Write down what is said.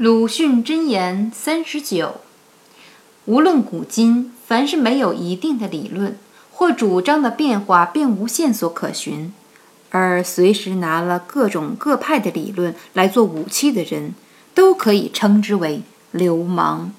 鲁迅箴言三十九无论古今凡是没有一定的理论或主张的变化并无线索可循而随时拿了各种各派的理论来做武器的人都可以称之为流氓。